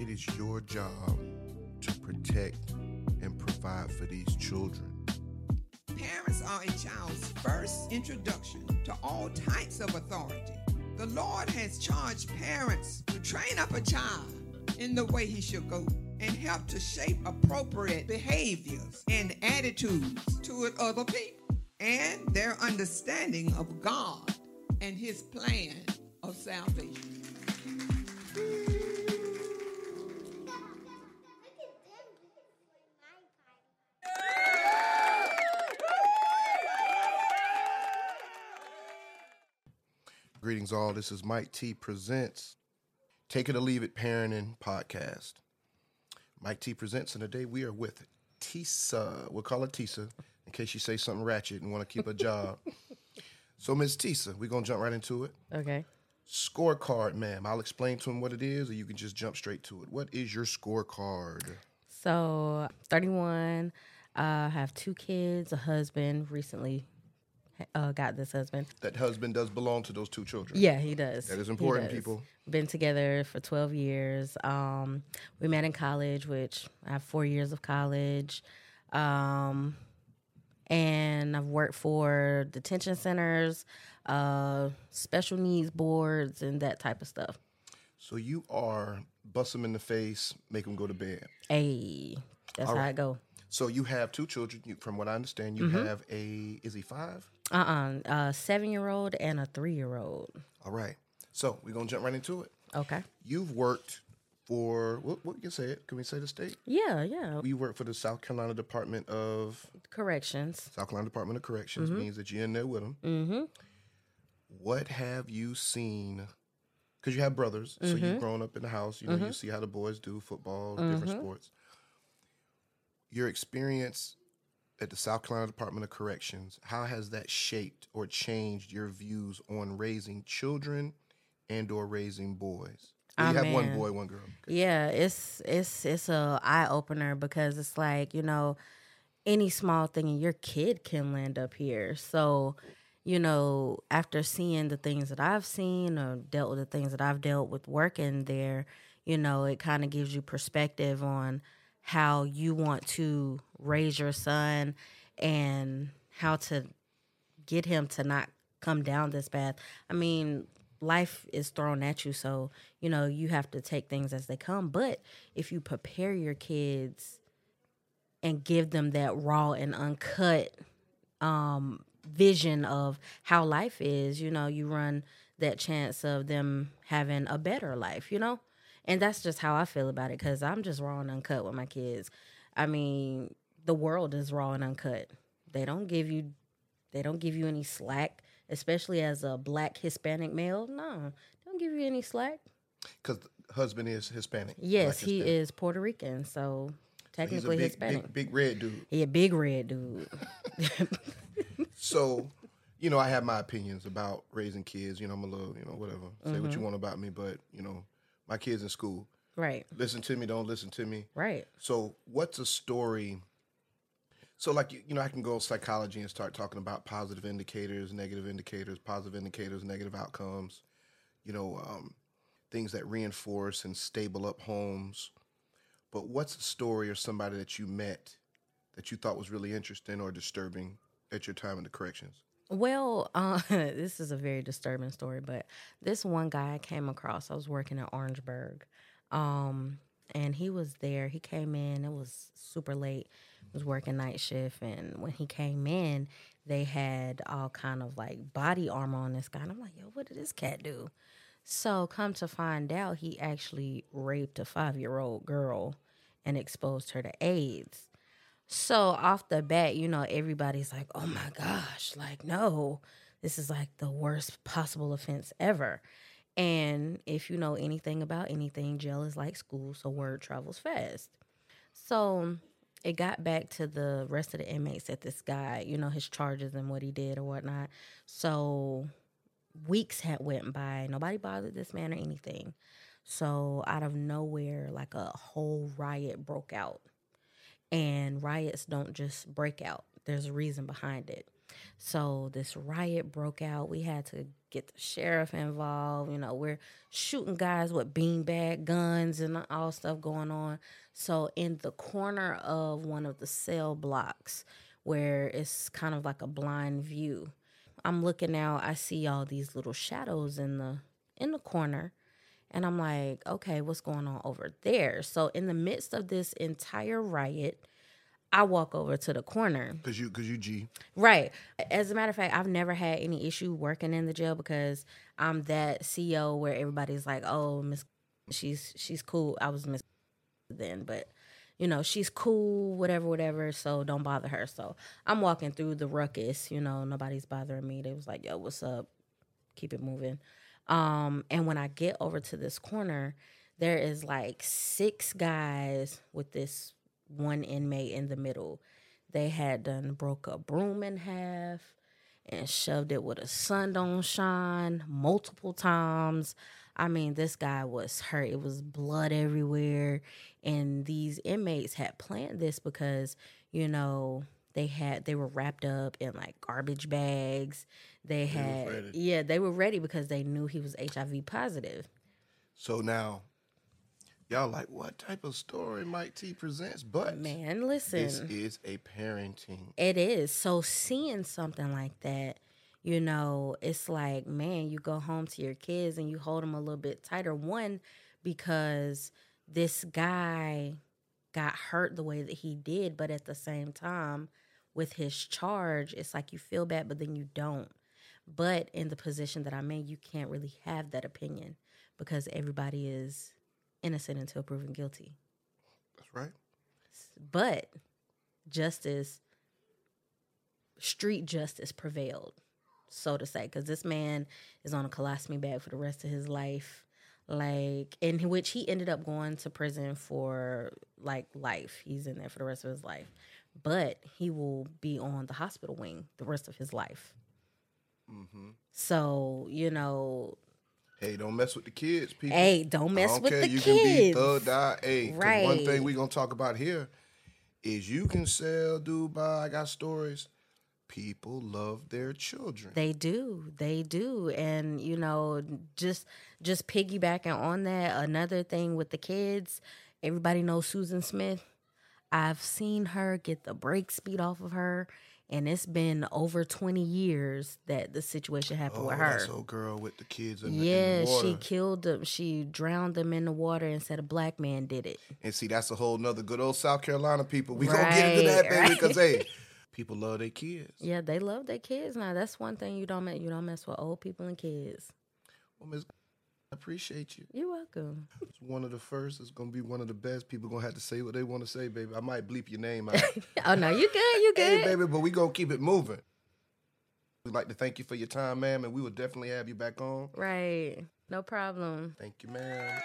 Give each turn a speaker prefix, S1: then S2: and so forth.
S1: It is your job to protect and provide for these children.
S2: Parents are a child's first introduction to all types of authority. The Lord has charged parents to train up a child in the way he should go and help to shape appropriate behaviors and attitudes toward other people and their understanding of God and his plan of salvation.
S1: Greetings, all. This is Mike T presents Take It or Leave It Parenting Podcast. Mike T presents, and today we are with Tisa. We'll call her Tisa in case you say something ratchet and want to keep a job. so, Miss Tisa, we're going to jump right into it.
S3: Okay.
S1: Scorecard, ma'am. I'll explain to him what it is, or you can just jump straight to it. What is your scorecard?
S3: So, 31. I uh, have two kids, a husband. Recently uh, got this husband.
S1: That husband does belong to those two children.
S3: Yeah, he does.
S1: That is important,
S3: does.
S1: people.
S3: Been together for 12 years. Um, we met in college, which I have four years of college. Um, and I've worked for detention centers, uh, special needs boards, and that type of stuff.
S1: So you are bust them in the face, make them go to bed.
S3: Hey, that's
S1: All
S3: how
S1: right.
S3: it go.
S1: So you have two children. You, from what I understand, you
S3: Mm-hmm.
S1: have a is he five?
S3: Uh-uh, a seven-year-old and a three-year-old.
S1: All right. So we're gonna jump right into it.
S3: Okay.
S1: You've worked for what? What you say it? Can we say the state?
S3: Yeah, yeah.
S1: You work for the South Carolina Department of
S3: Corrections.
S1: South Carolina Department of Corrections. Means that you're in there with them.
S3: Mm-hmm.
S1: What have you seen? Because you have brothers, so
S3: Mm-hmm.
S1: you've grown up in the house. You know, you see how the boys do football, different
S3: Mm-hmm.
S1: sports. Your experience at the South Carolina Department of Corrections, how has that shaped or changed your views on raising children and or raising boys? Well, you have one boy, one girl. Okay.
S3: Yeah, it's it's it's a eye opener because it's like you know, any small thing and your kid can land up here. So, you know, after seeing the things that I've seen or dealt with the things that I've dealt with working there, you know, it kind of gives you perspective on how you want to raise your son and how to get him to not come down this path. I mean, life is thrown at you, so you know you have to take things as they come. But if you prepare your kids and give them that raw and uncut um, vision of how life is, you know, you run that chance of them having a better life, you know? And that's just how I feel about it because I'm just raw and uncut with my kids. I mean, the world is raw and uncut. They don't give you they don't give you any slack, especially as a black Hispanic male. No, don't give you any slack.
S1: Because husband is Hispanic.
S3: Yes, he
S1: Hispanic.
S3: is Puerto Rican, so technically
S1: big,
S3: Hispanic.
S1: big, big red dude.
S3: He a big red dude.
S1: So, you know, I have my opinions about raising kids. You know, I'm a little, you know, whatever. Say what
S3: Mm-hmm.
S1: you want about me, but you know, my kids in school.
S3: right,
S1: Listen to me, don't listen to me.
S3: right.
S1: So, what's a story? So, like you, know, I can go psychology and start talking about positive indicators, negative indicators, positive indicators, negative outcomes. You know, um, things that reinforce and stable up homes. But what's a story or somebody that you met that you thought was really interesting or disturbing at your time in the corrections?
S3: Well, uh, this is a very disturbing story, but this one guy I came across, I was working in Orangeburg, um, and he was there. He came in, it was super late, was working night shift, and when he came in, they had all kind of like body armor on this guy. And I'm like, yo, what did this cat do? So come to find out, he actually raped a five year old girl and exposed her to AIDS. So off the bat, you know, everybody's like, "Oh my gosh, like no, this is like the worst possible offense ever." And if you know anything about anything, jail is like school, so word travels fast. So it got back to the rest of the inmates that this guy, you know, his charges and what he did or whatnot. So weeks had went by, nobody bothered this man or anything. So out of nowhere, like a whole riot broke out and riots don't just break out there's a reason behind it so this riot broke out we had to get the sheriff involved. You know, we're shooting guys with beanbag guns and all stuff going on. So in the corner of one of the cell blocks where it's kind of like a blind view, I'm looking out, I see all these little shadows in the in the corner. And I'm like, okay, what's going on over there? So in the midst of this entire riot, I walk over to the corner.
S1: Cause you, cause you G.
S3: Right. As a matter of fact, I've never had any issue working in the jail because I'm that CEO where everybody's like, "Oh, Miss, she's she's cool." I was Miss then, but you know, she's cool, whatever, whatever. So don't bother her. So I'm walking through the ruckus. You know, nobody's bothering me. They was like, "Yo, what's up? Keep it moving." Um, and when I get over to this corner, there is like six guys with this one inmate in the middle. They had done broke a broom in half and shoved it with a sun don't shine multiple times. I mean, this guy was hurt. It was blood everywhere. And these inmates had planned this because, you know, they had they were wrapped up in like garbage bags. They had yeah, they were ready because they knew he was HIV positive.
S1: So now y'all like what type of story Mike T presents? But
S3: man, listen,
S1: this is a parenting.
S3: It is. So seeing something like that, you know, it's like man, you go home to your kids and you hold them a little bit tighter. One because this guy got hurt the way that he did, but at the same time, with his charge, it's like you feel bad, but then you don't. But in the position that I'm in, you can't really have that opinion because everybody is innocent until proven guilty.
S1: That's right.
S3: But justice, street justice prevailed, so to say, because this man is on a colostomy bag for the rest of his life. Like, in which he ended up going to prison for like life. He's in there for the rest of his life. But he will be on the hospital wing the rest of his life. Mm-hmm. So, you know,
S1: Hey, don't mess with the kids, people.
S3: Hey, don't mess
S1: don't
S3: with
S1: care.
S3: the
S1: you
S3: kids.
S1: You can be thugged out. Hey, 'cause one thing we're gonna talk about here is you can sell Dubai. I got stories. People love their children.
S3: They do. They do. And you know, just just piggybacking on that, another thing with the kids, everybody knows Susan Smith. I've seen her get the brakes beat off of her, and it's been over 20 years that the situation happened
S1: oh,
S3: with her.
S1: old girl with the kids in, the,
S3: yeah,
S1: in the
S3: she killed them. She drowned them in the water and said a black man did it.
S1: and see, that's a whole nother good old South Carolina people. We gonna get into that,
S3: Right,
S1: baby,
S3: right.
S1: because hey, people love their kids.
S3: Yeah, they love their kids now. That's one thing you don't mess, you don't mess with old people and kids.
S1: Well, Miss, I appreciate you.
S3: You're welcome.
S1: It's one of the first. It's gonna be one of the best. People gonna have to say what they want to say, baby. I might bleep your name out.
S3: oh no, you good, you good.
S1: Hey, baby, but we gonna keep it moving. We'd like to thank you for your time, ma'am, and we will definitely have you back on.
S3: Right. No problem.
S1: Thank you, ma'am.